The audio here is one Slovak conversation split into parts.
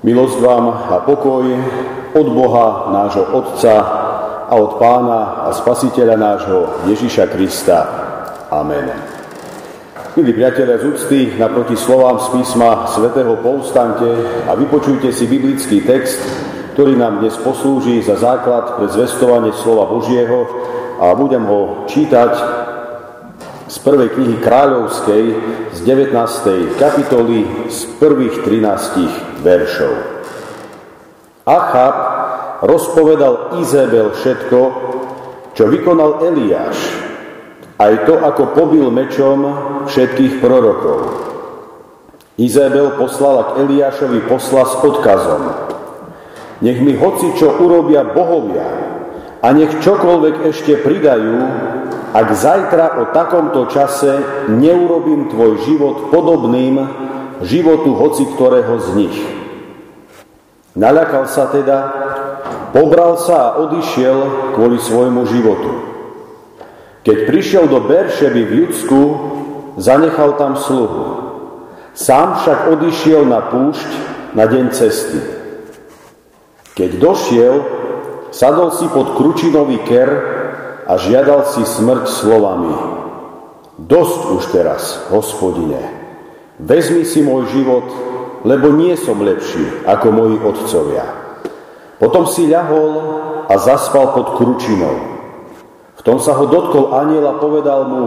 Milosť vám a pokoj od Boha, nášho Otca a od Pána a Spasiteľa nášho Ježiša Krista. Amen. Milí priatelia z úcty, naproti slovám z písma svätého povstante a vypočujte si biblický text, ktorý nám dnes poslúži za základ pre zvestovanie slova Božieho a budem ho čítať z prvej knihy kráľovskej z 19. kapitoly z prvých 13 veršov. Achab rozpovedal Izabel všetko, čo vykonal Eliáš, aj to, ako pobil mečom všetkých prorokov. Izabel poslala k Eliášovi posla s odkazom. Nech mi hoci čo urobia bohovia a nech čokoľvek ešte pridajú, ak zajtra o takomto čase neurobím tvoj život podobným, životu hoci ktorého z nich. Naľakal sa teda, pobral sa a odišiel kvôli svojmu životu. Keď prišiel do Beršeby v Judsku, zanechal tam sluhu. Sám však odišiel na púšť na deň cesty. Keď došiel, sadol si pod kručinový ker a žiadal si smrť slovami. Dosť už teraz, hospodine, Vezmi si môj život, lebo nie som lepší ako moji otcovia. Potom si ľahol a zaspal pod kručinou. V tom sa ho dotkol aniel a povedal mu,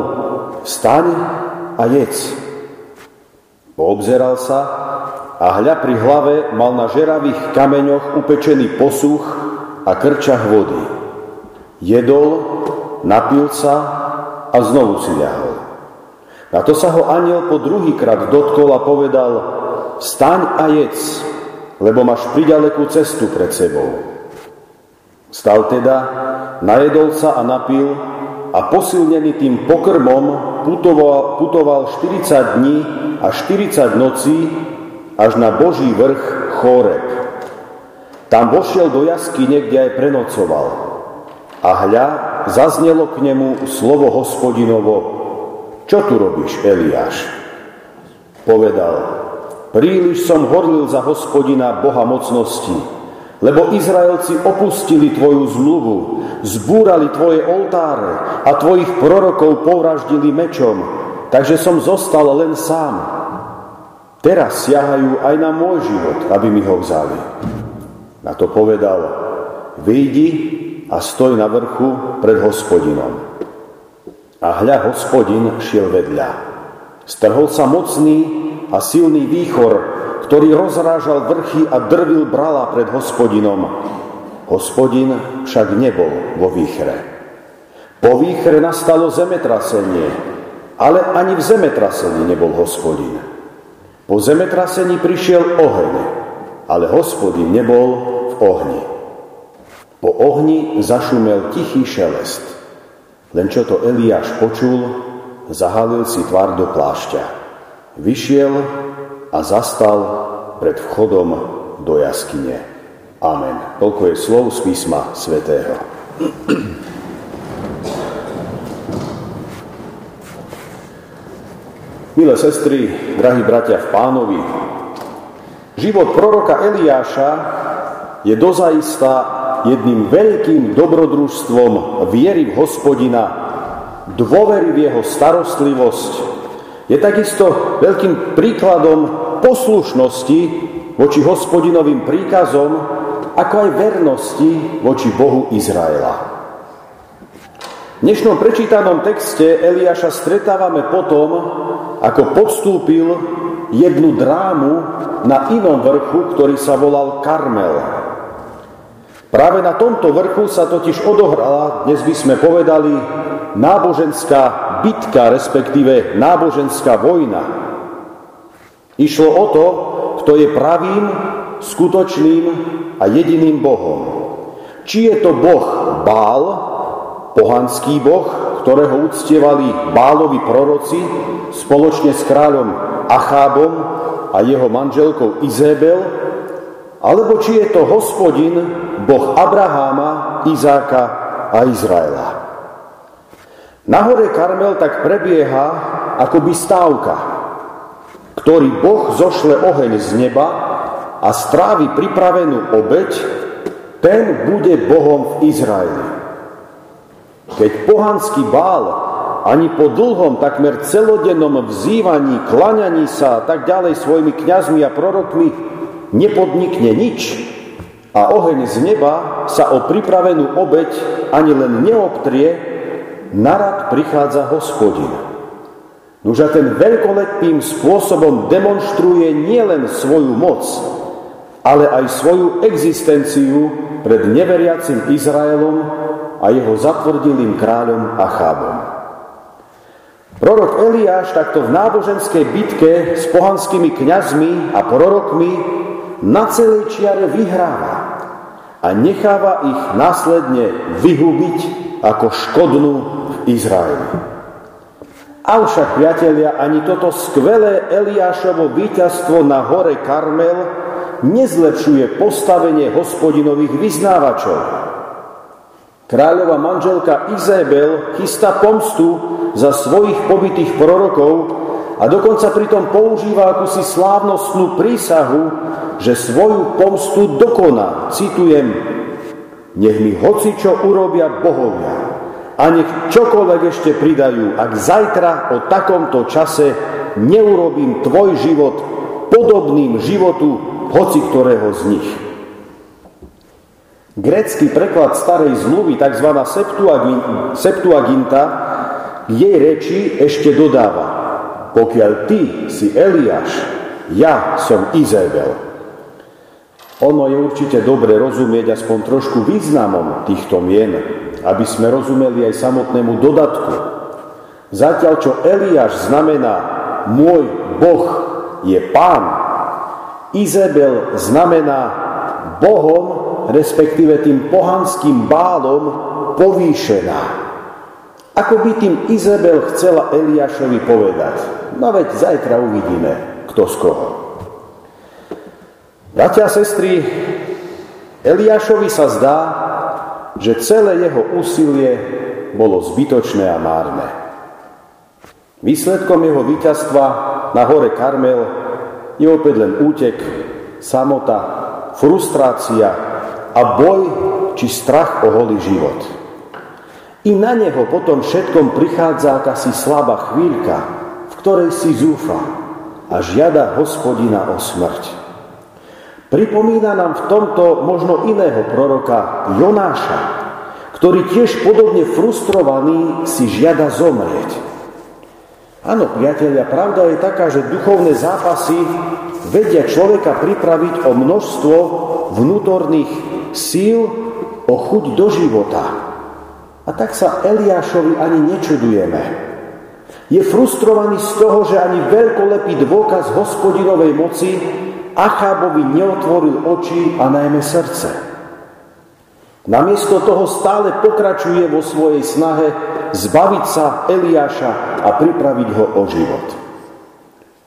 vstaň a jedz. Poobzeral sa a hľa pri hlave mal na žeravých kameňoch upečený posuch a krčach vody. Jedol, napil sa a znovu si ľahol. A to sa ho aniel po druhýkrát dotkol a povedal, staň a jedz, lebo máš pridalekú cestu pred sebou. Stal teda, najedol sa a napil a posilnený tým pokrmom putoval, putoval 40 dní a 40 nocí až na Boží vrch Chóreb. Tam vošiel do jaskyne, kde aj prenocoval. A hľa, zaznelo k nemu slovo hospodinovo, čo tu robíš, Eliáš? Povedal, príliš som horlil za hospodina Boha mocnosti, lebo Izraelci opustili tvoju zmluvu, zbúrali tvoje oltáre a tvojich prorokov povraždili mečom, takže som zostal len sám. Teraz siahajú aj na môj život, aby mi ho vzali. Na to povedal, vyjdi a stoj na vrchu pred hospodinom. A hľa hospodin šiel vedľa. Strhol sa mocný a silný výchor, ktorý rozrážal vrchy a drvil brala pred hospodinom. Hospodin však nebol vo výchre. Po výchre nastalo zemetrasenie, ale ani v zemetrasení nebol hospodin. Po zemetrasení prišiel oheň, ale hospodin nebol v ohni. Po ohni zašumel tichý šelest. Len čo to Eliáš počul, zahalil si tvár do plášťa. Vyšiel a zastal pred vchodom do jaskyne. Amen. Toľko je slov z písma svätého. Milé sestry, drahí bratia v pánovi, život proroka Eliáša je dozaista jedným veľkým dobrodružstvom viery v hospodina, dôvery v jeho starostlivosť, je takisto veľkým príkladom poslušnosti voči hospodinovým príkazom, ako aj vernosti voči Bohu Izraela. V dnešnom prečítanom texte Eliáša stretávame potom, ako podstúpil jednu drámu na inom vrchu, ktorý sa volal Karmel. Práve na tomto vrchu sa totiž odohrala, dnes by sme povedali, náboženská bitka, respektíve náboženská vojna. Išlo o to, kto je pravým, skutočným a jediným Bohom. Či je to Boh Bál, pohanský Boh, ktorého uctievali Bálovi proroci spoločne s kráľom Achábom a jeho manželkou Izébel, alebo či je to hospodin, Boh Abraháma, Izáka a Izraela. Na hore Karmel tak prebieha akoby stávka, ktorý Boh zošle oheň z neba a strávi pripravenú obeď, ten bude Bohom v Izraeli. Keď pohanský bál ani po dlhom, takmer celodennom vzývaní, klaňaní sa a tak ďalej svojimi kňazmi a prorokmi nepodnikne nič a oheň z neba sa o pripravenú obeď ani len neobtrie, narad prichádza hospodin. Nož a ten veľkolepým spôsobom demonstruje nielen svoju moc, ale aj svoju existenciu pred neveriacim Izraelom a jeho zatvrdilým kráľom Achábom. Prorok Eliáš takto v náboženskej bitke s pohanskými kňazmi a prorokmi na celej čiare vyhráva a necháva ich následne vyhubiť ako škodnú v Izraeli. Avšak, priatelia, ani toto skvelé Eliášovo víťazstvo na hore Karmel nezlepšuje postavenie hospodinových vyznávačov. Kráľová manželka Izabel chystá pomstu za svojich pobytých prorokov a dokonca pritom používa akúsi slávnostnú prísahu, že svoju pomstu dokoná. Citujem, nech mi hoci čo urobia bohovia a nech čokoľvek ešte pridajú, ak zajtra o takomto čase neurobím tvoj život podobným životu hoci ktorého z nich. Grécky preklad starej zmluvy, tzv. Septuaginta, k jej reči ešte dodáva, pokiaľ ty si Eliáš, ja som Izabel. Ono je určite dobre rozumieť aspoň trošku významom týchto mien, aby sme rozumeli aj samotnému dodatku. Zatiaľ, čo Eliáš znamená môj Boh je pán, Izabel znamená Bohom, respektíve tým pohanským bálom, povýšená. Ako by tým Izabel chcela Eliášovi povedať, no veď zajtra uvidíme, kto z koho. Bratia a sestry, Eliášovi sa zdá, že celé jeho úsilie bolo zbytočné a márne. Výsledkom jeho víťazstva na hore Karmel je opäť len útek, samota, frustrácia a boj či strach o holý život. I na neho potom všetkom prichádza akási slabá chvíľka, v ktorej si zúfa a žiada hospodina o smrť. Pripomína nám v tomto možno iného proroka Jonáša, ktorý tiež podobne frustrovaný si žiada zomrieť. Áno, priatelia, pravda je taká, že duchovné zápasy vedia človeka pripraviť o množstvo vnútorných síl, o chuť do života. A tak sa Eliášovi ani nečudujeme. Je frustrovaný z toho, že ani veľkolepý dôkaz hospodinovej moci Achábovi neotvoril oči a najmä srdce. Namiesto toho stále pokračuje vo svojej snahe zbaviť sa Eliáša a pripraviť ho o život.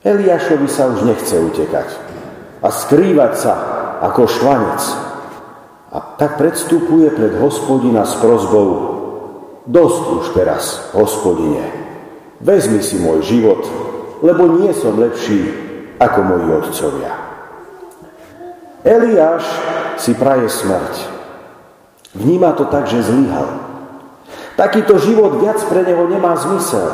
Eliášovi sa už nechce utekať a skrývať sa ako švanec. A tak predstupuje pred hospodina s prozbou Dosť už teraz, hospodine, vezmi si môj život, lebo nie som lepší ako moji otcovia. Eliáš si praje smrť. Vníma to tak, že zlyhal. Takýto život viac pre neho nemá zmysel.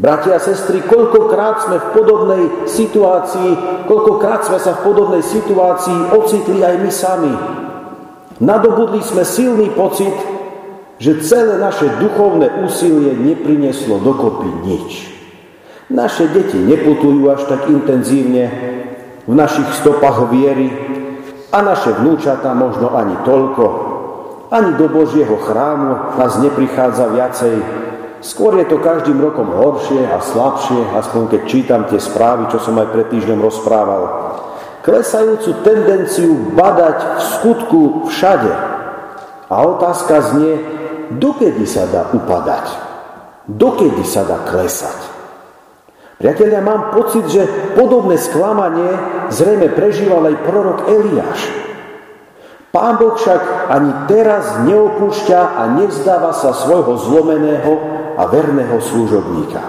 Bratia a sestry, koľkokrát sme v podobnej situácii, koľkokrát sme sa v podobnej situácii ocitli aj my sami. Nadobudli sme silný pocit, že celé naše duchovné úsilie neprineslo dokopy nič. Naše deti neputujú až tak intenzívne v našich stopách viery a naše vnúčata možno ani toľko. Ani do Božieho chrámu nás neprichádza viacej, Skôr je to každým rokom horšie a slabšie, aspoň keď čítam tie správy, čo som aj pred týždňom rozprával. Klesajúcu tendenciu badať v skutku všade. A otázka znie, dokedy sa dá upadať? Dokedy sa dá klesať? Priatelia, mám pocit, že podobné sklamanie zrejme prežíval aj prorok Eliáš. Pán Boh však ani teraz neopúšťa a nevzdáva sa svojho zlomeného a verného služobníka.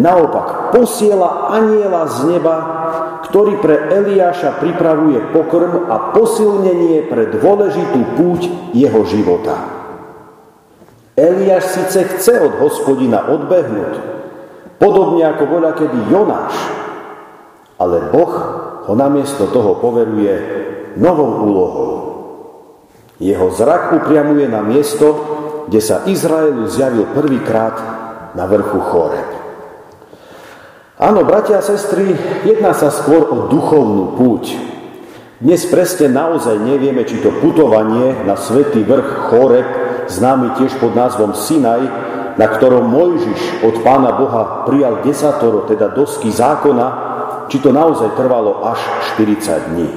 Naopak, posiela aniela z neba, ktorý pre Eliáša pripravuje pokrm a posilnenie pre dôležitú púť jeho života. Eliáš síce chce od hospodina odbehnúť, podobne ako voľa kedy Jonáš, ale Boh ho namiesto toho poveruje novou úlohou. Jeho zrak upriamuje na miesto, kde sa Izraelu zjavil prvýkrát na vrchu Choreb. Áno, bratia a sestry, jedná sa skôr o duchovnú púť. Dnes presne naozaj nevieme, či to putovanie na svätý vrch Choreb známy tiež pod názvom Sinaj, na ktorom Mojžiš od pána Boha prijal desatoro, teda dosky zákona, či to naozaj trvalo až 40 dní.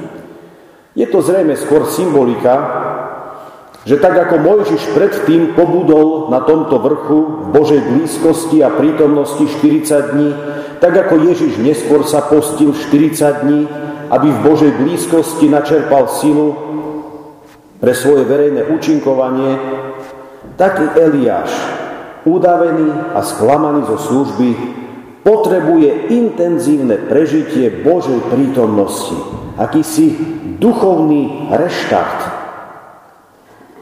Je to zrejme skôr symbolika, že tak ako Mojžiš predtým pobudol na tomto vrchu v Božej blízkosti a prítomnosti 40 dní, tak ako Ježiš neskôr sa postil 40 dní, aby v Božej blízkosti načerpal silu pre svoje verejné účinkovanie, taký Eliáš, udavený a sklamaný zo služby, potrebuje intenzívne prežitie Božej prítomnosti, akýsi duchovný reštart.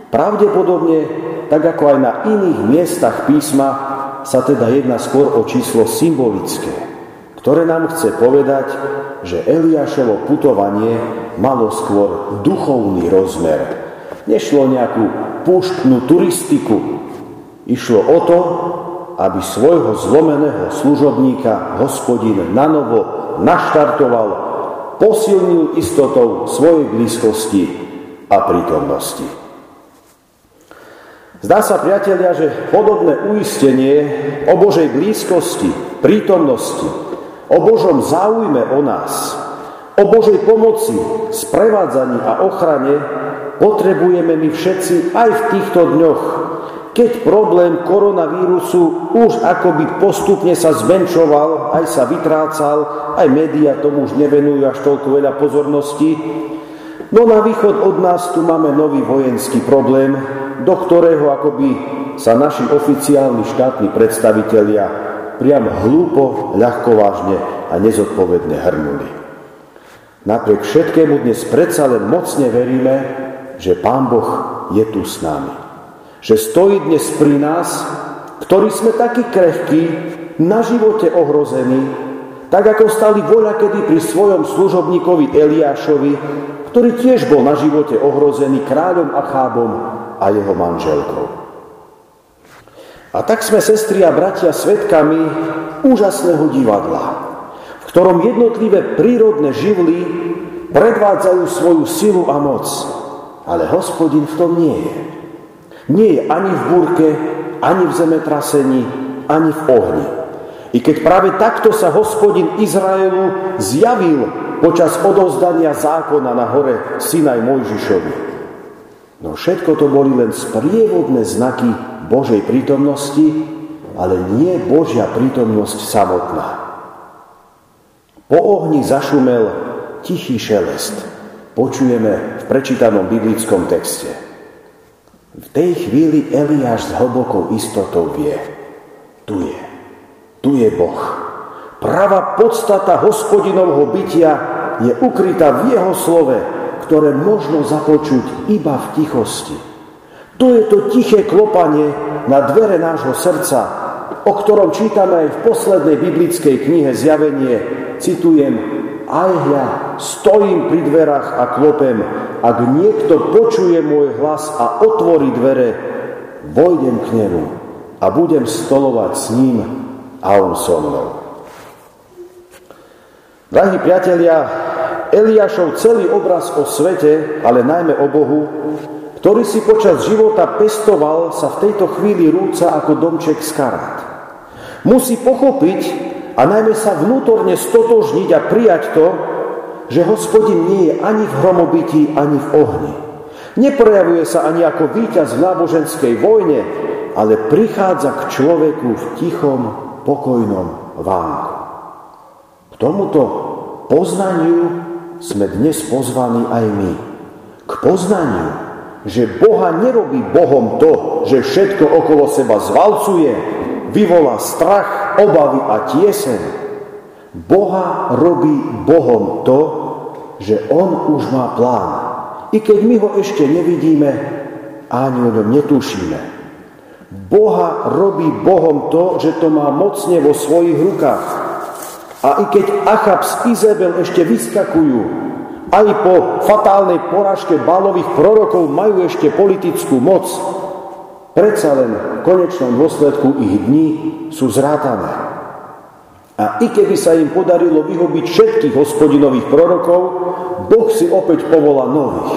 Pravdepodobne, tak ako aj na iných miestach písma, sa teda jedná skôr o číslo symbolické, ktoré nám chce povedať, že Eliášovo putovanie malo skôr duchovný rozmer. Nešlo nejakú púštnu turistiku. Išlo o to, aby svojho zlomeného služobníka hospodin nanovo naštartoval, posilnil istotou svojej blízkosti a prítomnosti. Zdá sa, priatelia, že podobné uistenie o Božej blízkosti, prítomnosti, o Božom záujme o nás, o Božej pomoci, sprevádzaní a ochrane potrebujeme my všetci aj v týchto dňoch, keď problém koronavírusu už akoby postupne sa zmenšoval, aj sa vytrácal, aj médiá tomu už nevenujú až toľko veľa pozornosti. No na východ od nás tu máme nový vojenský problém, do ktorého akoby sa naši oficiálni štátni predstavitelia priam hlúpo, ľahkovážne a nezodpovedne hrnuli. Napriek všetkému dnes predsa len mocne veríme, že Pán Boh je tu s nami. Že stojí dnes pri nás, ktorí sme takí krehkí, na živote ohrození, tak ako stali voľa kedy pri svojom služobníkovi Eliášovi, ktorý tiež bol na živote ohrozený kráľom Achábom a jeho manželkou. A tak sme, sestri a bratia, svetkami úžasného divadla, v ktorom jednotlivé prírodné živly predvádzajú svoju silu a moc ale hospodin v tom nie je. Nie je ani v búrke, ani v zemetrasení, ani v ohni. I keď práve takto sa hospodin Izraelu zjavil počas odovzdania zákona na hore Sinaj Mojžišovi. No všetko to boli len sprievodné znaky Božej prítomnosti, ale nie Božia prítomnosť samotná. Po ohni zašumel tichý šelest počujeme v prečítanom biblickom texte. V tej chvíli Eliáš s hlbokou istotou vie, tu je, tu je Boh. Pravá podstata hospodinovho bytia je ukrytá v jeho slove, ktoré možno započuť iba v tichosti. To je to tiché klopanie na dvere nášho srdca, o ktorom čítame aj v poslednej biblickej knihe Zjavenie. Citujem, aj ja stojím pri dverách a klopem. Ak niekto počuje môj hlas a otvorí dvere, vojdem k nemu a budem stolovať s ním a on so mnou. Drahí priatelia, Eliášov celý obraz o svete, ale najmä o Bohu, ktorý si počas života pestoval, sa v tejto chvíli rúca ako domček z karát. Musí pochopiť, a najmä sa vnútorne stotožniť a prijať to, že hospodin nie je ani v hromobití, ani v ohni. Neprejavuje sa ani ako víťaz v náboženskej vojne, ale prichádza k človeku v tichom, pokojnom vánku. K tomuto poznaniu sme dnes pozvaní aj my. K poznaniu, že Boha nerobí Bohom to, že všetko okolo seba zvalcuje, vyvolá strach, obavy a tieseň. Boha robí Bohom to, že On už má plán. I keď my ho ešte nevidíme, ani o ňom netušíme. Boha robí Bohom to, že to má mocne vo svojich rukách. A i keď Achab s Izabel ešte vyskakujú, aj po fatálnej poražke balových prorokov majú ešte politickú moc, predsa len v konečnom dôsledku ich dní sú zrátané. A i keby sa im podarilo vyhobiť všetkých hospodinových prorokov, Boh si opäť povolá nových.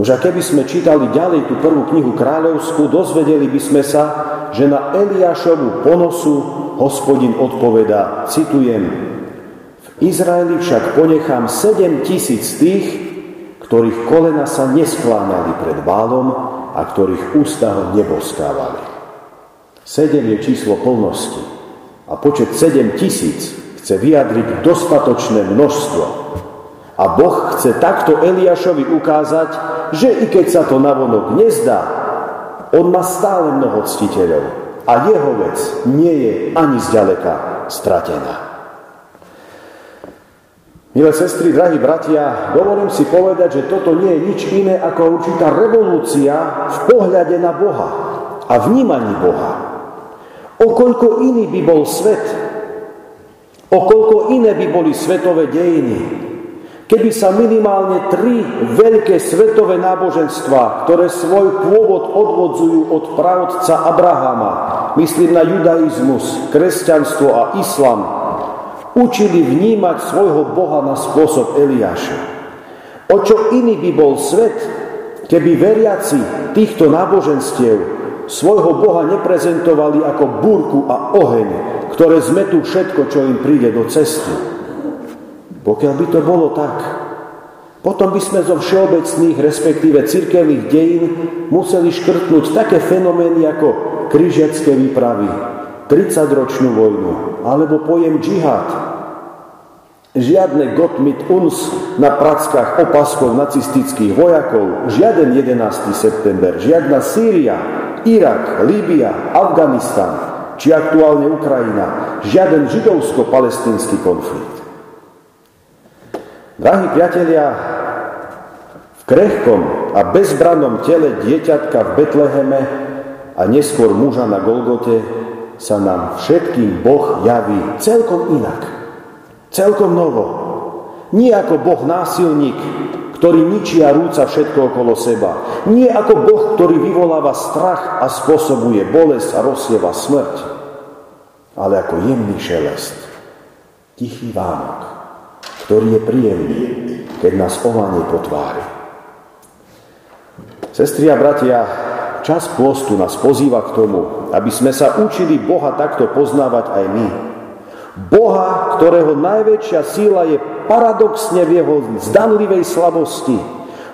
Už a keby sme čítali ďalej tú prvú knihu kráľovskú, dozvedeli by sme sa, že na Eliášovu ponosu hospodin odpovedá, citujem, v Izraeli však ponechám sedem tisíc tých, ktorých kolena sa neskláňali pred bálom a ktorých ústa neboskávali. Sedem je číslo plnosti a počet 7 tisíc chce vyjadriť dostatočné množstvo. A Boh chce takto Eliášovi ukázať, že i keď sa to navonok nezdá, on má stále mnoho ctiteľov a jeho vec nie je ani zďaleka stratená. Milé sestry, drahí bratia, dovolím si povedať, že toto nie je nič iné ako určitá revolúcia v pohľade na Boha a vnímaní Boha. O koľko iný by bol svet, o koľko iné by boli svetové dejiny, keby sa minimálne tri veľké svetové náboženstva, ktoré svoj pôvod odvodzujú od pravodca Abrahama, myslím na judaizmus, kresťanstvo a islam, učili vnímať svojho Boha na spôsob Eliáša. O čo iný by bol svet, keby veriaci týchto náboženstiev svojho Boha neprezentovali ako búrku a oheň, ktoré zmetú všetko, čo im príde do cesty. Pokiaľ by to bolo tak, potom by sme zo všeobecných, respektíve cirkevných dejín museli škrtnúť také fenomény ako križiacké výpravy, 30-ročnú vojnu, alebo pojem džihad, Žiadne Gottmit uns na prackách opaskov nacistických vojakov, žiaden 11. september, žiadna Sýria, Irak, Líbia, Afganistan či aktuálne Ukrajina, žiaden židovsko-palestínsky konflikt. Drahí priatelia, v krehkom a bezbrannom tele dieťatka v Betleheme a neskôr muža na Golgote sa nám všetkým Boh javí celkom inak, celkom novo. Nie ako Boh násilník, ktorý ničí a rúca všetko okolo seba. Nie ako Boh, ktorý vyvoláva strach a spôsobuje bolesť a rozsieva smrť, ale ako jemný šelest, tichý Vánok, ktorý je príjemný, keď nás ovanie po tvári. Sestri a bratia, čas pôstu nás pozýva k tomu, aby sme sa učili Boha takto poznávať aj my. Boha, ktorého najväčšia síla je paradoxne v jeho zdanlivej slabosti.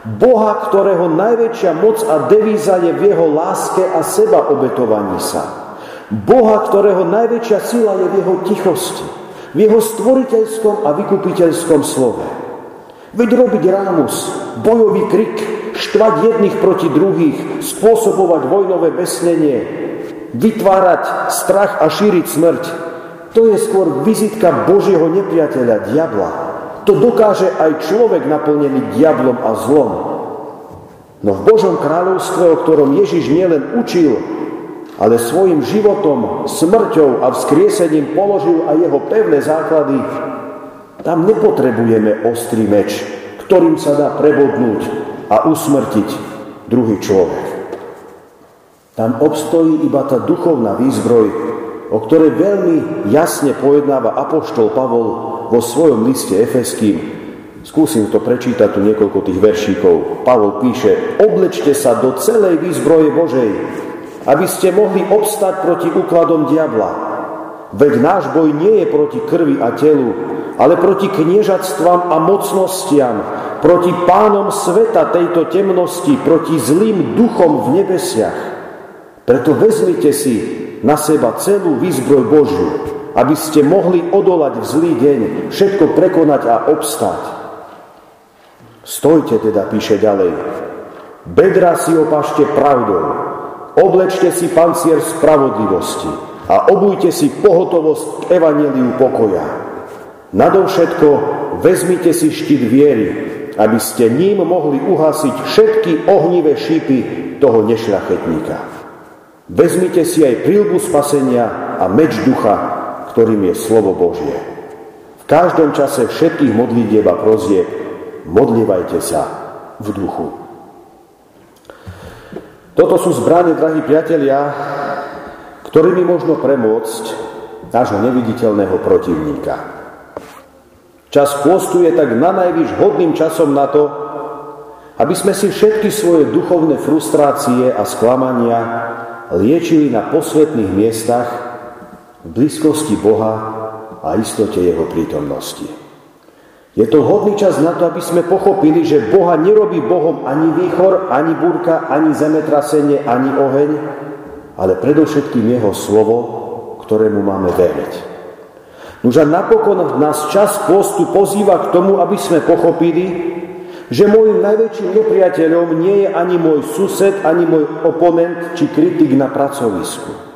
Boha, ktorého najväčšia moc a devíza je v jeho láske a seba obetovaní sa. Boha, ktorého najväčšia sila je v jeho tichosti, v jeho stvoriteľskom a vykupiteľskom slove. Veď robiť rámus, bojový krik, štvať jedných proti druhých, spôsobovať vojnové besnenie, vytvárať strach a šíriť smrť, to je skôr vizitka Božieho nepriateľa, diabla, to dokáže aj človek naplnený diablom a zlom. No v Božom kráľovstve, o ktorom Ježiš nielen učil, ale svojim životom, smrťou a vzkriesením položil aj jeho pevné základy, tam nepotrebujeme ostrý meč, ktorým sa dá prebodnúť a usmrtiť druhý človek. Tam obstojí iba tá duchovná výzbroj, o ktorej veľmi jasne pojednáva apoštol Pavol vo svojom liste Efeským. Skúsim to prečítať tu niekoľko tých veršíkov. Pavol píše, oblečte sa do celej výzbroje Božej, aby ste mohli obstať proti úkladom diabla. Veď náš boj nie je proti krvi a telu, ale proti kniežatstvám a mocnostiam, proti pánom sveta tejto temnosti, proti zlým duchom v nebesiach. Preto vezmite si na seba celú výzbroj Božiu, aby ste mohli odolať v zlý deň, všetko prekonať a obstáť. Stojte teda, píše ďalej. Bedra si opašte pravdou, oblečte si pancier spravodlivosti a obujte si pohotovosť k evaneliu pokoja. Nadovšetko vezmite si štít viery, aby ste ním mohli uhasiť všetky ohnivé šípy toho nešľachetníka. Vezmite si aj prílbu spasenia a meč ducha, ktorým je slovo Božie. V každom čase všetkých modlitieb a prozieb modlievajte sa v duchu. Toto sú zbranie, drahí priatelia, ktorými možno premôcť nášho neviditeľného protivníka. Čas pôstu je tak na najvyš hodným časom na to, aby sme si všetky svoje duchovné frustrácie a sklamania liečili na posvetných miestach blízkosti Boha a istote Jeho prítomnosti. Je to hodný čas na to, aby sme pochopili, že Boha nerobí Bohom ani výchor, ani búrka, ani zemetrasenie, ani oheň, ale predovšetkým Jeho slovo, ktorému máme veriť. Nož a napokon nás čas postu pozýva k tomu, aby sme pochopili, že môjim najväčším nepriateľom nie je ani môj sused, ani môj oponent či kritik na pracovisku.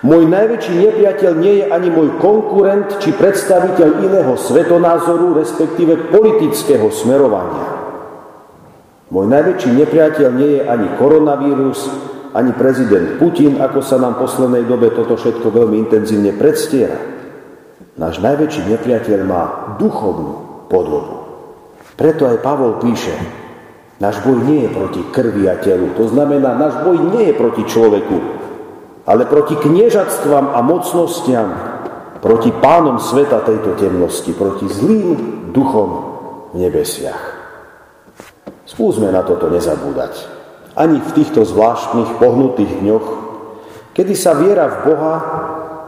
Môj najväčší nepriateľ nie je ani môj konkurent či predstaviteľ iného svetonázoru, respektíve politického smerovania. Môj najväčší nepriateľ nie je ani koronavírus, ani prezident Putin, ako sa nám v poslednej dobe toto všetko veľmi intenzívne predstiera. Náš najväčší nepriateľ má duchovnú podobu. Preto aj Pavol píše, náš boj nie je proti krvi a telu. To znamená, náš boj nie je proti človeku, ale proti kniežatstvám a mocnostiam, proti pánom sveta tejto temnosti, proti zlým duchom v nebesiach. Skúsme na toto nezabúdať. Ani v týchto zvláštnych pohnutých dňoch, kedy sa viera v Boha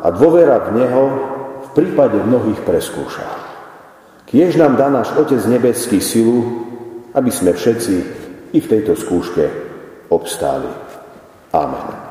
a dôvera v Neho prípade mnohých preskúša. Kiež nám dá náš Otec nebeský silu, aby sme všetci i v tejto skúške obstáli. Amen.